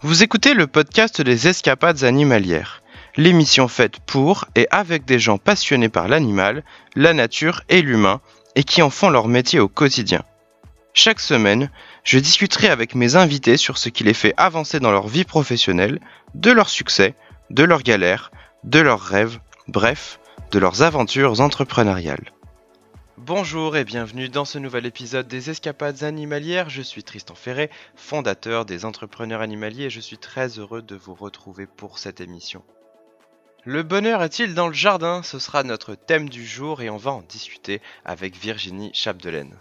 Vous écoutez le podcast des escapades animalières, l'émission faite pour et avec des gens passionnés par l'animal, la nature et l'humain, et qui en font leur métier au quotidien. Chaque semaine, je discuterai avec mes invités sur ce qui les fait avancer dans leur vie professionnelle, de leurs succès, de leurs galères, de leurs rêves, bref, de leurs aventures entrepreneuriales. Bonjour et bienvenue dans ce nouvel épisode des Escapades animalières. Je suis Tristan Ferré, fondateur des entrepreneurs animaliers et je suis très heureux de vous retrouver pour cette émission. Le bonheur est-il dans le jardin? Ce sera notre thème du jour et on va en discuter avec Virginie Chapdelaine.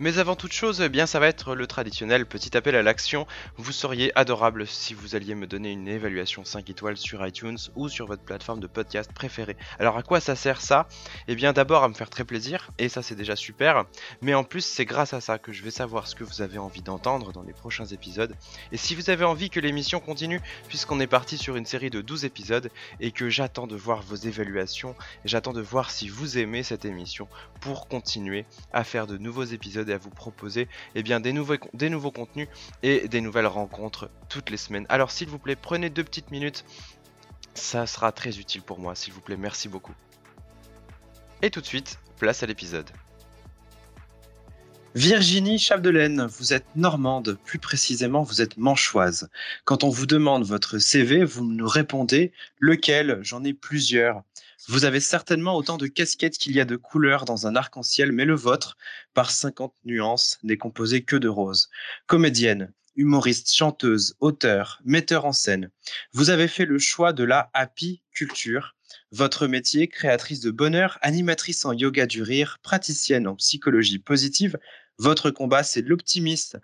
Mais avant toute chose, eh bien ça va être le traditionnel petit appel à l'action. Vous seriez adorable si vous alliez me donner une évaluation 5 étoiles sur iTunes ou sur votre plateforme de podcast préférée. Alors à quoi ça sert ça? Eh bien d'abord à me faire très plaisir, et ça c'est déjà super, mais en plus c'est grâce à ça que je vais savoir ce que vous avez envie d'entendre dans les prochains épisodes. Et si vous avez envie que l'émission continue, puisqu'on est parti sur une série de 12 épisodes, et que j'attends de voir vos évaluations, j'attends de voir si vous aimez cette émission pour continuer à faire de nouveaux épisodes et à vous proposer eh bien, des, nouveaux, des nouveaux contenus et des nouvelles rencontres toutes les semaines. Alors s'il vous plaît, prenez deux petites minutes. Ça sera très utile pour moi, s'il vous plaît. Merci beaucoup. Et tout de suite, place à l'épisode. Virginie Chapdelaine, vous êtes normande, plus précisément vous êtes manchoise. Quand on vous demande votre CV, vous nous répondez lequel? J'en ai plusieurs. Vous avez certainement autant de casquettes qu'il y a de couleurs dans un arc-en-ciel, mais le vôtre, par 50 nuances, n'est composé que de roses. Comédienne, humoriste, chanteuse, auteur, metteur en scène. Vous avez fait le choix de la happy culture. Votre métier, créatrice de bonheur, animatrice en yoga du rire, praticienne en psychologie positive, votre combat, c'est l'optimisme.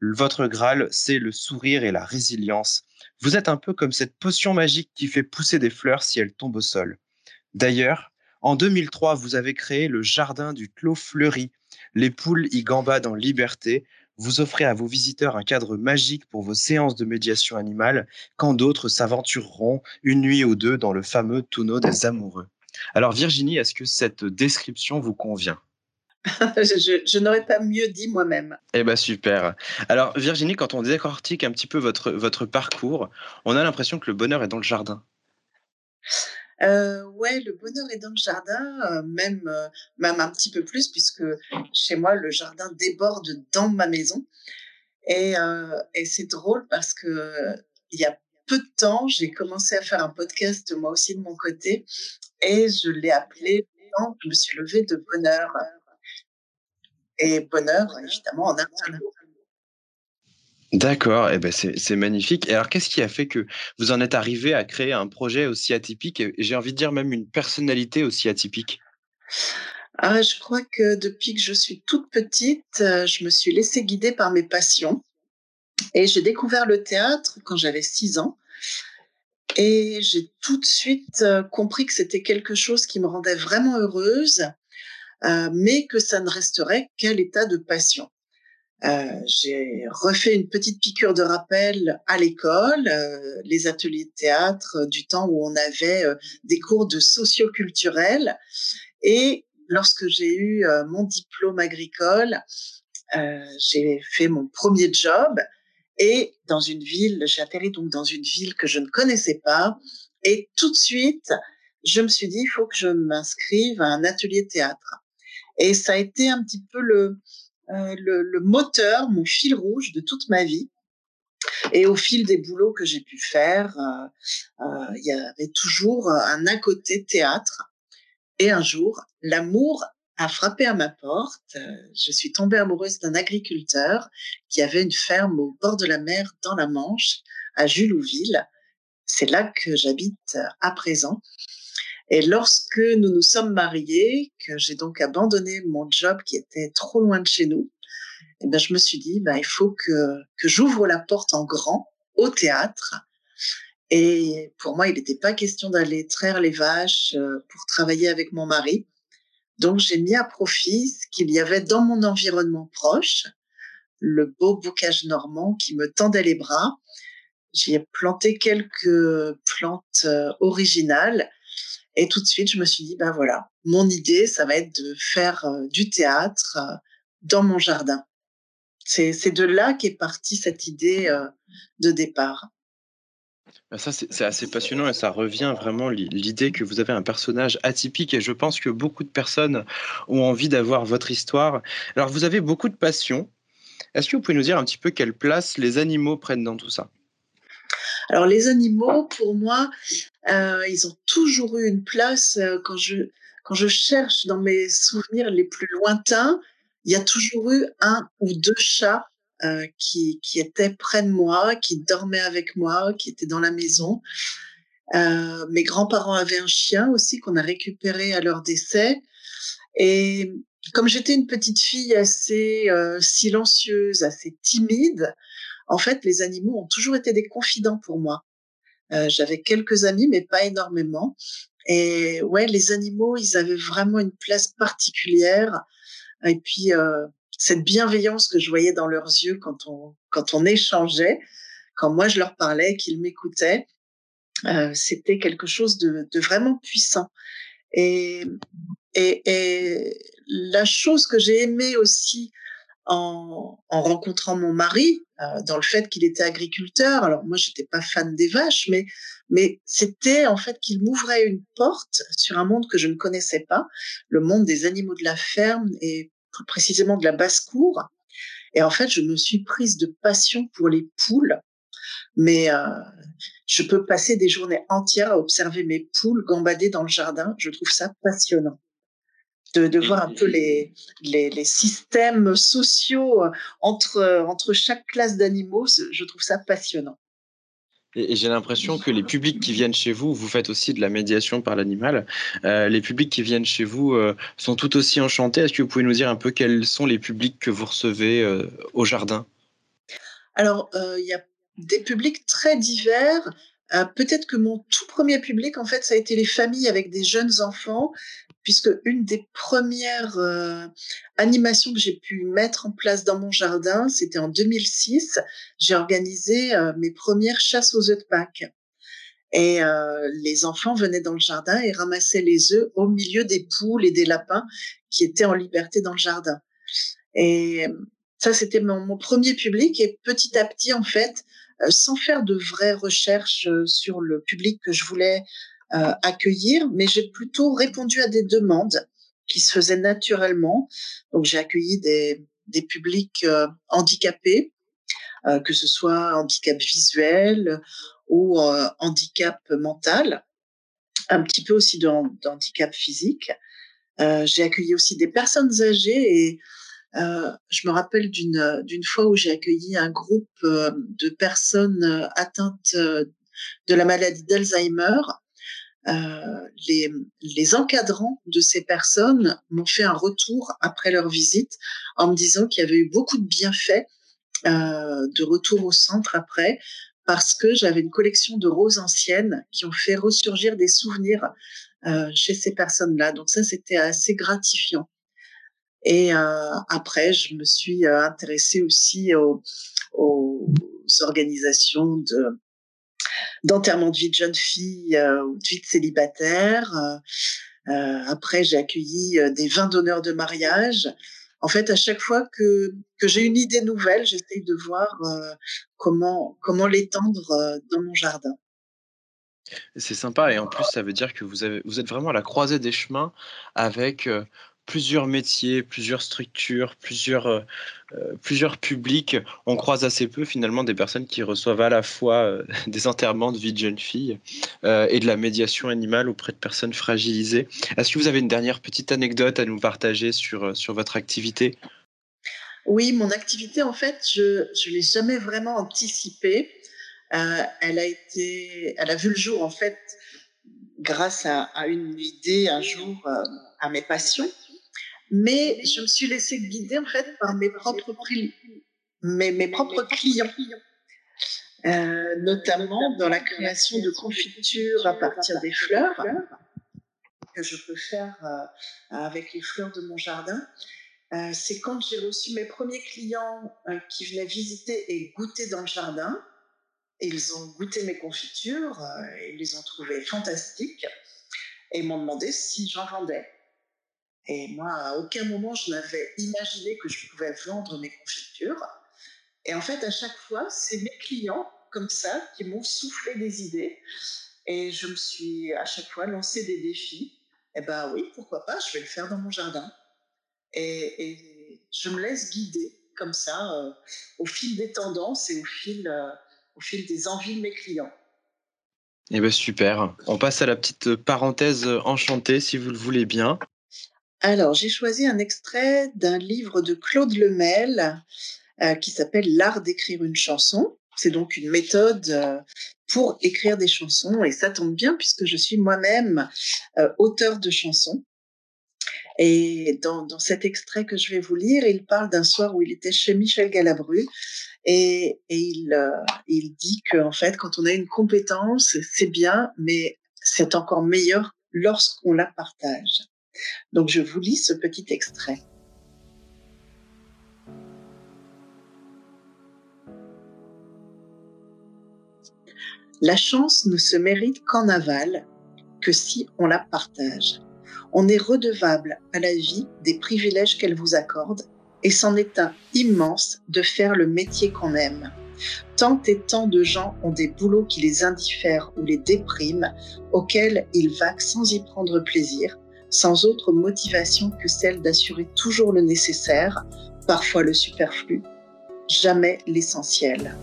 Votre Graal, c'est le sourire et la résilience. Vous êtes un peu comme cette potion magique qui fait pousser des fleurs si elles tombent au sol. D'ailleurs, en 2003, vous avez créé le jardin du Clos Fleuri. Les poules y gambadent en liberté. Vous offrez à vos visiteurs un cadre magique pour vos séances de médiation animale, quand d'autres s'aventureront une nuit ou deux dans le fameux tonneau des amoureux. Alors Virginie, est-ce que cette description vous convient? Je, n'aurais pas mieux dit moi-même. Eh bien, super. Alors Virginie, quand on décortique un petit peu votre, votre parcours, on a l'impression que le bonheur est dans le jardin. Euh, ouais, le bonheur est dans le jardin, euh, même, euh, même un petit peu plus, puisque chez moi, le jardin déborde dans ma maison. Et, et c'est drôle parce que il y a peu de temps, j'ai commencé à faire un podcast moi aussi de mon côté, et je l'ai appelé Je me suis levée de bonheur. Et bonheur, évidemment, en un seul D'accord, eh ben c'est magnifique. Et alors, qu'est-ce qui a fait que vous en êtes arrivé à créer un projet aussi atypique et j'ai envie de dire même une personnalité aussi atypique? Ah, Je crois que depuis que je suis toute petite, euh, je me suis laissée guider par mes passions. Et j'ai découvert le théâtre quand j'avais 6 ans. Et j'ai tout de suite euh, compris que c'était quelque chose qui me rendait vraiment heureuse, euh, mais que ça ne resterait qu'à l'état de passion. Euh, j'ai refait une petite piqûre de rappel à l'école, euh, les ateliers de théâtre euh, du temps où on avait des cours de socioculturel. Et lorsque j'ai eu mon diplôme agricole, j'ai fait mon premier job. Et dans une ville, j'ai atterri donc dans une ville que je ne connaissais pas. Et tout de suite, je me suis dit, il faut que je m'inscrive à un atelier de théâtre. Et ça a été un petit peu le, euh, le, moteur, mon fil rouge de toute ma vie. Et au fil des boulots que j'ai pu faire, euh, euh, il y avait toujours un à côté théâtre. Et un jour, l'amour a frappé à ma porte. Je suis tombée amoureuse d'un agriculteur qui avait une ferme au bord de la mer dans la Manche, à Julouville. C'est là que j'habite à présent. Et lorsque nous nous sommes mariés, que j'ai donc abandonné mon job qui était trop loin de chez nous, eh ben, je me suis dit, ben, il faut que, j'ouvre la porte en grand au théâtre. Et pour moi, il n'était pas question d'aller traire les vaches euh, pour travailler avec mon mari. Donc, j'ai mis à profit ce qu'il y avait dans mon environnement proche, le beau boucage normand qui me tendait les bras. J'y ai planté quelques plantes euh, originales et tout de suite, je me suis dit, ben voilà, mon idée, ça va être de faire euh, du théâtre euh, dans mon jardin. C'est de là qu'est partie cette idée de départ. Bah, ça, c'est assez passionnant et ça revient vraiment l'idée que vous avez un personnage atypique et je pense que beaucoup de personnes ont envie d'avoir votre histoire. Alors, vous avez beaucoup de passion. Est-ce que vous pouvez nous dire un petit peu quelle place les animaux prennent dans tout ça? Alors, les animaux, pour moi, euh, ils ont toujours eu une place euh, quand je, quand je cherche dans mes souvenirs les plus lointains. Il y a toujours eu un ou deux chats euh, qui, qui étaient près de moi, qui dormaient avec moi, qui étaient dans la maison. Mes grands-parents avaient un chien aussi qu'on a récupéré à leur décès. Et comme j'étais une petite fille assez silencieuse, assez timide, en fait, les animaux ont toujours été des confidents pour moi. Euh, J'avais quelques amis, mais pas énormément. Et ouais, les animaux, ils avaient vraiment une place particulière. Et puis, euh, cette bienveillance que je voyais dans leurs yeux quand on, quand on échangeait, quand moi je leur parlais, qu'ils m'écoutaient, euh, c'était quelque chose de, vraiment puissant. Et, et la chose que j'ai aimée aussi en, en, rencontrant mon mari, euh, dans le fait qu'il était agriculteur. Alors moi, j'étais pas fan des vaches, mais mais c'était en fait qu'il m'ouvrait une porte sur un monde que je ne connaissais pas, le monde des animaux de la ferme et plus précisément de la basse-cour. Et en fait, je me suis prise de passion pour les poules. Mais euh, je peux passer des journées entières à observer mes poules gambader dans le jardin. Je trouve ça passionnant. De, de voir un peu les, les, les, systèmes sociaux entre, entre chaque classe d'animaux, je trouve ça passionnant. Et, j'ai l'impression que les publics qui viennent chez vous, vous faites aussi de la médiation par l'animal. Euh, les publics qui viennent chez vous euh, sont tout aussi enchantés. Est-ce que vous pouvez nous dire un peu quels sont les publics que vous recevez euh, au jardin? Alors, euh, il y a des publics très divers. Euh, peut-être que mon tout premier public, en fait, ça a été les familles avec des jeunes enfants puisque une des premières euh, animations que j'ai pu mettre en place dans mon jardin, c'était en 2006. J'ai organisé euh, mes premières chasses aux œufs de Pâques. Et euh, les enfants venaient dans le jardin et ramassaient les œufs au milieu des poules et des lapins qui étaient en liberté dans le jardin. Et ça, c'était mon, mon, premier public. Et petit à petit, en fait, sans faire de vraies recherches sur le public que je voulais euh, accueillir, mais j'ai plutôt répondu à des demandes qui se faisaient naturellement. Donc j'ai accueilli des, des publics euh, handicapés, euh, que ce soit handicap visuel ou euh, handicap mental, un petit peu aussi de, de handicap physique. Euh, j'ai accueilli aussi des personnes âgées et je me rappelle d'une d'une fois où j'ai accueilli un groupe de personnes atteintes de la maladie d'Alzheimer euh, les, les, encadrants de ces personnes m'ont fait un retour après leur visite en me disant qu'il y avait eu beaucoup de bienfaits euh, de retour au centre après parce que j'avais une collection de roses anciennes qui ont fait ressurgir des souvenirs euh, chez ces personnes-là. Donc ça, c'était assez gratifiant. Et euh, après, je me suis euh, intéressée aussi aux, aux organisations de d'enterrement de vie de jeune fille euh, ou de vie de célibataire. Euh, euh, après, j'ai accueilli des vins d'honneur de mariage. En fait, à chaque fois que, que j'ai une idée nouvelle, j'essaye de voir comment, comment l'étendre dans mon jardin. C'est sympa et en plus ça veut dire que vous, avez, vous êtes vraiment à la croisée des chemins avec plusieurs métiers, plusieurs structures, plusieurs, euh, euh, plusieurs publics. On croise assez peu finalement des personnes qui reçoivent à la fois euh, des enterrements de vie de jeunes filles euh, et de la médiation animale auprès de personnes fragilisées. Est-ce que vous avez une dernière petite anecdote à nous partager sur, sur votre activité? Oui, mon activité, en fait, je ne l'ai jamais vraiment anticipée. elle, a été, elle a vu le jour, en fait, grâce à une idée un jour à mes passions mais je me suis laissée guider en fait par mes propres, clients, euh, notamment dans la création de confitures à partir des fleurs que je peux faire euh, avec les fleurs de mon jardin. Euh, c'est quand j'ai reçu mes premiers clients qui venaient visiter et goûter dans le jardin. Ils ont goûté mes confitures, ils les ont trouvées fantastiques et m'ont demandé si j'en vendais. Et moi, à aucun moment, je n'avais imaginé que je pouvais vendre mes confitures. Et en fait, à chaque fois, c'est mes clients comme ça qui m'ont soufflé des idées. Et je me suis à chaque fois lancé des défis. Eh ben oui, pourquoi pas, je vais le faire dans mon jardin. Et, je me laisse guider comme ça euh, au fil des tendances et au fil, euh, au fil des envies de mes clients. Eh ben super. On passe à la petite parenthèse enchantée, si vous le voulez bien. Alors, j'ai choisi un extrait d'un livre de Claude Lemel euh, qui s'appelle L'art d'écrire une chanson. C'est donc une méthode euh, pour écrire des chansons et ça tombe bien puisque je suis moi-même euh, auteur de chansons. Et dans, dans, cet extrait que je vais vous lire, il parle d'un soir où il était chez Michel Galabru et, et il, il dit que en fait, quand on a une compétence, c'est bien, mais c'est encore meilleur lorsqu'on la partage. Donc je vous lis ce petit extrait. La chance ne se mérite qu'en aval, que si on la partage. On est redevable à la vie des privilèges qu'elle vous accorde, et c'en est un immense de faire le métier qu'on aime. Tant et tant de gens ont des boulots qui les indiffèrent ou les dépriment, auxquels ils vaquent sans y prendre plaisir, sans autre motivation que celle d'assurer toujours le nécessaire, parfois le superflu, jamais l'essentiel.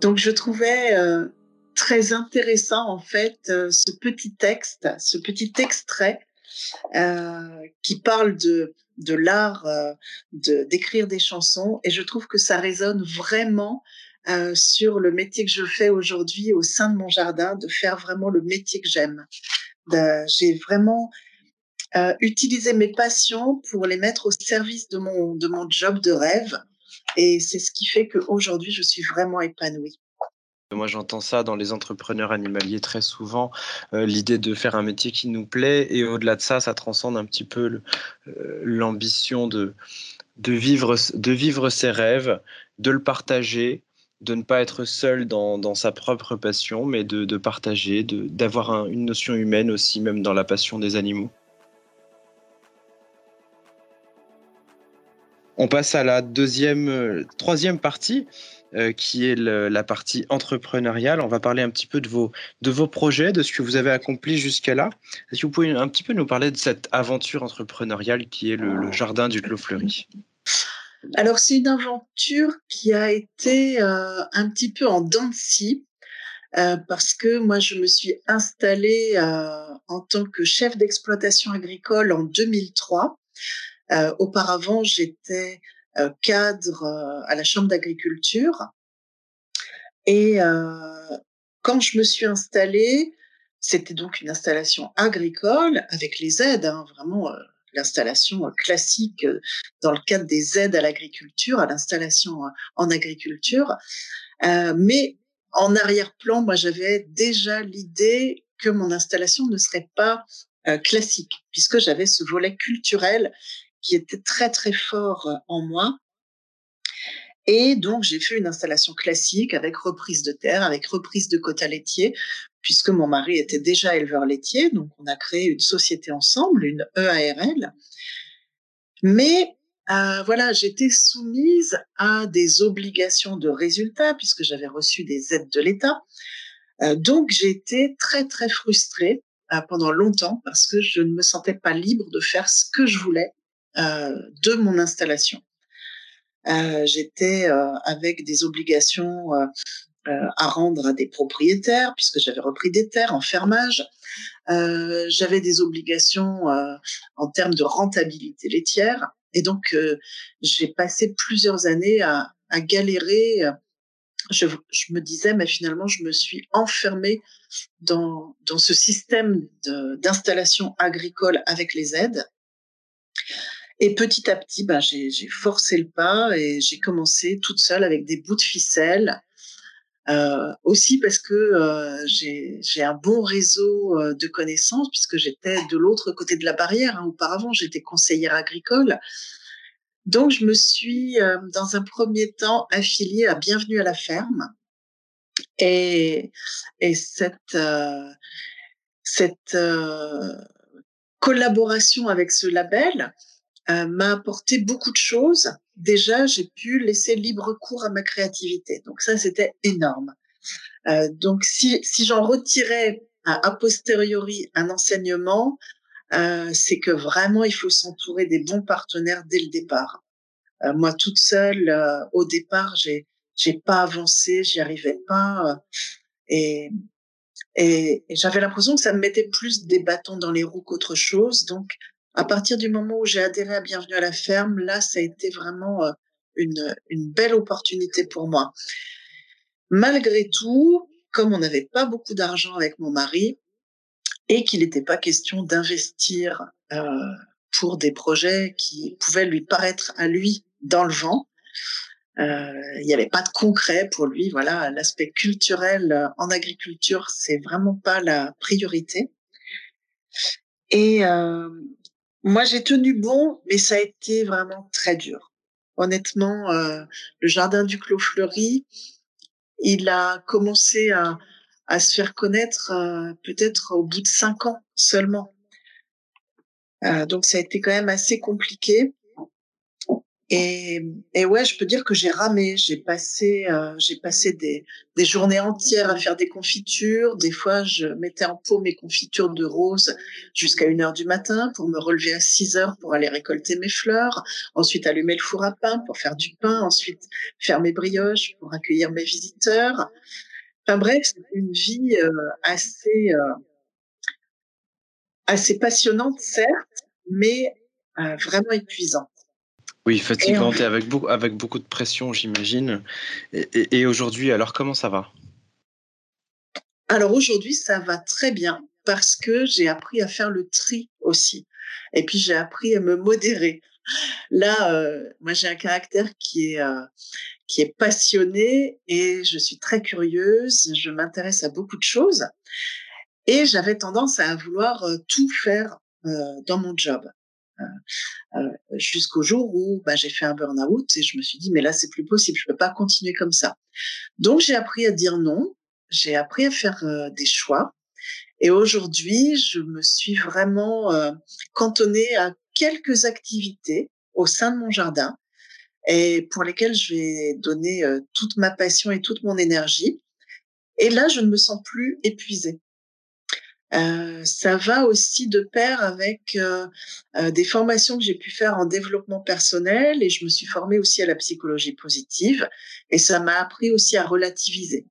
Donc je trouvais euh, très intéressant en fait euh, ce petit texte, ce petit extrait euh, qui parle de de l'art d'écrire des chansons et je trouve que ça résonne vraiment sur le métier que je fais aujourd'hui au sein de mon jardin, de faire vraiment le métier que j'aime. J'ai vraiment utilisé mes passions pour les mettre au service de mon de mon job de rêve et c'est ce qui fait qu'aujourd'hui, je suis vraiment épanouie. Moi, j'entends ça dans les entrepreneurs animaliers très souvent, euh, l'idée de faire un métier qui nous plaît. Et au-delà de ça, ça transcende un petit peu euh, l'ambition de, de, vivre, de vivre ses rêves, de le partager, de ne pas être seul dans, dans sa propre passion, mais de, de partager, d'avoir une notion humaine aussi, même dans la passion des animaux. On passe à la deuxième, euh, troisième partie, euh, qui est la partie entrepreneuriale. On va parler un petit peu de vos, de vos projets, de ce que vous avez accompli jusqu'à là. Est-ce que vous pouvez un petit peu nous parler de cette aventure entrepreneuriale qui est le, jardin du Clos Fleuri? Alors, c'est une aventure qui a été euh, un petit peu en dents de scie. parce que moi, je me suis installée en tant que chef d'exploitation agricole en 2003. Euh, auparavant, j'étais euh, cadre euh, à la Chambre d'agriculture. Et quand je me suis installée, c'était donc une installation agricole avec les aides, hein, vraiment l'installation classique dans le cadre des aides à l'agriculture, à l'installation en agriculture. mais en arrière-plan, moi, j'avais déjà l'idée que mon installation ne serait pas classique, puisque j'avais ce volet culturel qui était très très fort euh, en moi. Et donc, j'ai fait une installation classique avec reprise de terre, avec reprise de quotas laitiers, puisque mon mari était déjà éleveur laitier. Donc, on a créé une société ensemble, une EARL. Mais euh, voilà, j'étais soumise à des obligations de résultats, puisque j'avais reçu des aides de l'État. Euh, donc, j'ai été très, très frustrée pendant longtemps parce que je ne me sentais pas libre de faire ce que je voulais euh, de mon installation. Euh, j'étais euh, avec des obligations à rendre à des propriétaires, puisque j'avais repris des terres en fermage. Euh, j'avais des obligations euh, en termes de rentabilité laitière. Et donc, euh, j'ai passé plusieurs années à, à galérer. Je, je, me disais, mais finalement, je me suis enfermée dans, dans ce système d'installation agricole avec les aides. Et petit à petit, ben, j'ai forcé le pas et j'ai commencé toute seule avec des bouts de ficelle. Euh, aussi parce que euh, j'ai un bon réseau euh, de connaissances puisque j'étais de l'autre côté de la barrière. Hein. Auparavant, j'étais conseillère agricole. Donc, je me suis, euh, dans un premier temps, affiliée à Bienvenue à la ferme. Et, et cette, cette collaboration avec ce label m'a apporté beaucoup de choses. Déjà, j'ai pu laisser libre cours à ma créativité. Donc ça, c'était énorme. Euh, donc si, si j'en retirais a posteriori un enseignement, euh, c'est que vraiment il faut s'entourer des bons partenaires dès le départ. Euh, moi toute seule euh, au départ, j'ai j'ai pas avancé, j'y arrivais pas euh, et et, et j'avais l'impression que ça me mettait plus des bâtons dans les roues qu'autre chose. Donc à partir du moment où j'ai adhéré à Bienvenue à la ferme, là ça a été vraiment une une belle opportunité pour moi. Malgré tout, comme on n'avait pas beaucoup d'argent avec mon mari et qu'il n'était pas question d'investir euh, pour des projets qui pouvaient lui paraître à lui dans le vent, euh, il n'y avait pas de concret pour lui. Voilà, l'aspect culturel euh, en agriculture, c'est vraiment pas la priorité. Et euh, moi, j'ai tenu bon, mais ça a été vraiment très dur. Honnêtement, euh, le jardin du Clos Fleuri, il a commencé à, à se faire connaître euh, peut-être au bout de cinq ans seulement. Euh, donc ça a été quand même assez compliqué. Et, et ouais, je peux dire que j'ai ramé. J'ai passé, euh, j'ai passé des, des journées entières à faire des confitures. Des fois, je mettais en pot mes confitures de roses jusqu'à une heure du matin pour me relever à 6 heures pour aller récolter mes fleurs. Ensuite, allumer le four à pain pour faire du pain. Ensuite, faire mes brioches pour accueillir mes visiteurs. Enfin bref, c'est une vie euh, assez euh, assez passionnante certes, mais euh, vraiment épuisante. Oui, fatigante et, avec beaucoup avec beaucoup de pression, j'imagine. Et, et, et aujourd'hui, alors comment ça va? Alors aujourd'hui, ça va très bien parce que j'ai appris à faire le tri aussi. Et puis j'ai appris à me modérer. Là, euh, moi j'ai un caractère qui est euh, qui est passionné et je suis très curieuse. Je m'intéresse à beaucoup de choses et j'avais tendance à vouloir euh, tout faire dans mon job. Jusqu'au jour où bah, j'ai fait un burn-out et je me suis dit mais là c'est plus possible, je peux pas continuer comme ça. Donc j'ai appris à dire non, j'ai appris à faire des choix et aujourd'hui je me suis vraiment cantonnée à quelques activités au sein de mon jardin et pour lesquelles je vais donner euh, toute ma passion et toute mon énergie. Et là, je ne me sens plus épuisée. Euh, ça va aussi de pair avec euh, euh, des formations que j'ai pu faire en développement personnel et je me suis formée aussi à la psychologie positive et ça m'a appris aussi à relativiser.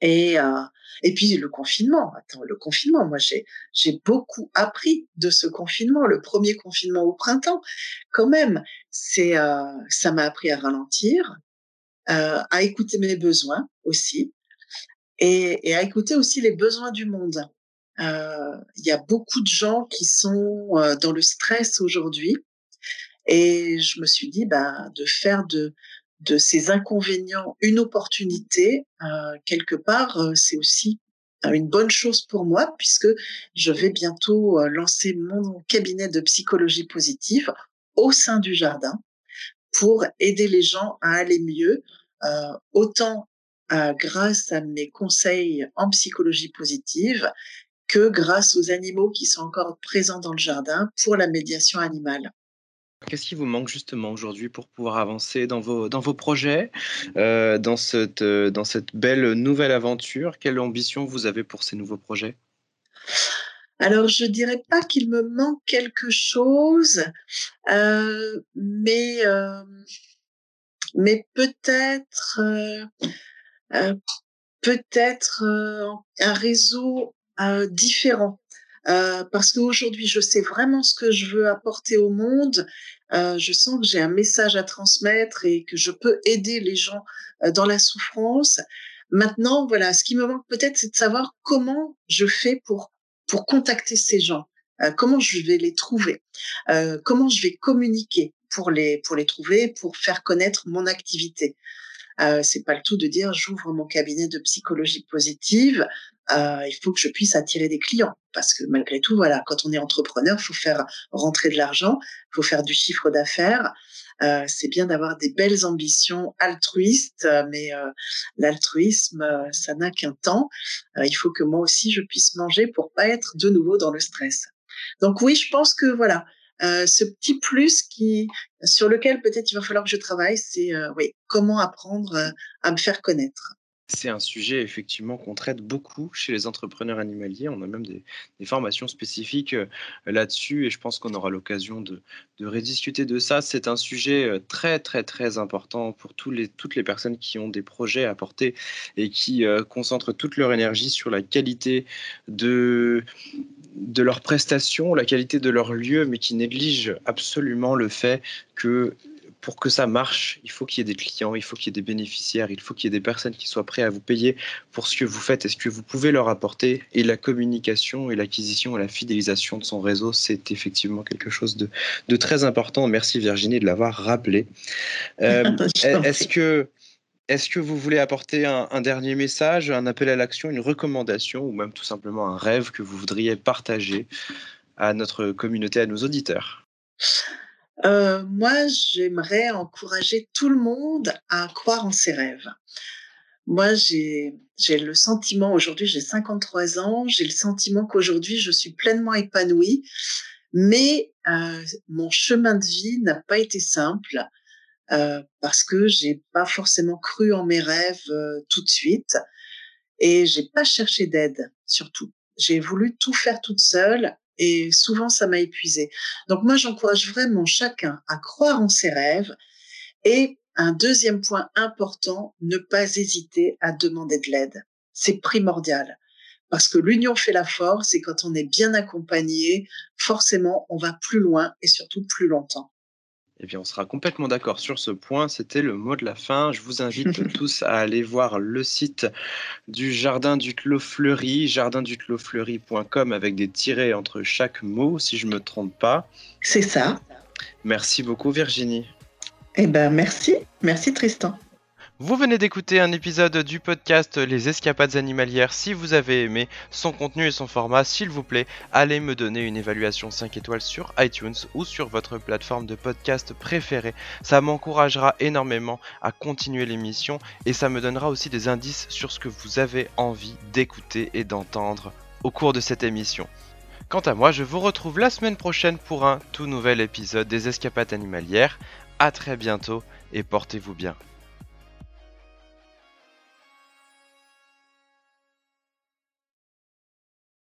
Et, euh, et puis le confinement. Attends, le confinement, moi j'ai j'ai beaucoup appris de ce confinement, le premier confinement au printemps. Quand même, c'est euh, ça m'a appris à ralentir, à écouter mes besoins aussi, et, et, à écouter aussi les besoins du monde. Euh, il y a beaucoup de gens qui sont euh, dans le stress aujourd'hui, et je me suis dit, bah, de faire de de ces inconvénients une opportunité, euh, quelque part, c'est aussi une bonne chose pour moi puisque je vais bientôt lancer mon cabinet de psychologie positive au sein du jardin pour aider les gens à aller mieux, autant grâce à mes conseils en psychologie positive que grâce aux animaux qui sont encore présents dans le jardin pour la médiation animale. Qu'est-ce qui vous manque justement aujourd'hui pour pouvoir avancer dans vos, dans vos projets, euh, dans, cette, euh, dans cette belle nouvelle aventure? Quelle ambition vous avez pour ces nouveaux projets? Alors, je dirais pas qu'il me manque quelque chose, euh, mais mais peut-être peut-être un réseau différent. parce qu'aujourd'hui, je sais vraiment ce que je veux apporter au monde euh, je sens que j'ai un message à transmettre et que je peux aider les gens euh, dans la souffrance. Maintenant, voilà, ce qui me manque peut-être, c'est de savoir comment je fais pour pour contacter ces gens, euh, comment je vais les trouver, euh, comment je vais communiquer pour les pour les trouver, pour faire connaître mon activité? Euh, c'est pas le tout de dire j'ouvre mon cabinet de psychologie positive. Euh, il faut que je puisse attirer des clients parce que malgré tout, voilà, quand on est entrepreneur, faut faire rentrer de l'argent, faut faire du chiffre d'affaires. Euh, c'est bien d'avoir des belles ambitions altruistes, mais euh, l'altruisme, euh, ça n'a qu'un temps. Euh, il faut que moi aussi je puisse manger pour pas être de nouveau dans le stress. Donc oui, je pense que voilà, euh, ce petit plus qui sur lequel peut-être il va falloir que je travaille, c'est oui, comment apprendre à me faire connaître. C'est un sujet effectivement qu'on traite beaucoup chez les entrepreneurs animaliers. On a même des, formations spécifiques euh, là-dessus et je pense qu'on aura l'occasion de, rediscuter de ça. C'est un sujet euh, très très très important pour toutes les personnes qui ont des projets à porter et qui euh, concentrent toute leur énergie sur la qualité de, de leurs prestations, la qualité de leur lieu, mais qui négligent absolument le fait que pour que ça marche, il faut qu'il y ait des clients, il faut qu'il y ait des bénéficiaires, il faut qu'il y ait des personnes qui soient prêtes à vous payer pour ce que vous faites et ce que vous pouvez leur apporter. Et la communication et l'acquisition et la fidélisation de son réseau, c'est effectivement quelque chose de, de, très important. Merci Virginie de l'avoir rappelé. Euh, Est-ce que... Est-ce que vous voulez apporter un, un, dernier message, un appel à l'action, une recommandation ou même tout simplement un rêve que vous voudriez partager à notre communauté, à nos auditeurs? Euh, moi, j'aimerais encourager tout le monde à croire en ses rêves. Moi, j'ai le sentiment, aujourd'hui j'ai 53 ans, j'ai le sentiment qu'aujourd'hui je suis pleinement épanouie, mais euh, mon chemin de vie n'a pas été simple euh, parce que j'ai pas forcément cru en mes rêves euh, tout de suite et j'ai pas cherché d'aide surtout. J'ai voulu tout faire toute seule et souvent, ça m'a épuisé. Donc moi, j'encourage vraiment chacun à croire en ses rêves. Et un deuxième point important, ne pas hésiter à demander de l'aide. C'est primordial. Parce que l'union fait la force et quand on est bien accompagné, forcément, on va plus loin et surtout plus longtemps. Eh bien, on sera complètement d'accord sur ce point. C'était le mot de la fin. Je vous invite tous à aller voir le site du Jardin du Clos Fleuri, jardinduclosfleuri.com avec des tirets entre chaque mot, si je ne me trompe pas. C'est ça. Merci beaucoup, Virginie. Eh bien, merci. Merci, Tristan. Vous venez d'écouter un épisode du podcast Les Escapades Animalières. Si vous avez aimé son contenu et son format, s'il vous plaît, allez me donner une évaluation 5 étoiles sur iTunes ou sur votre plateforme de podcast préférée. Ça m'encouragera énormément à continuer l'émission et ça me donnera aussi des indices sur ce que vous avez envie d'écouter et d'entendre au cours de cette émission. Quant à moi, je vous retrouve la semaine prochaine pour un tout nouvel épisode des Escapades Animalières. A très bientôt et portez-vous bien.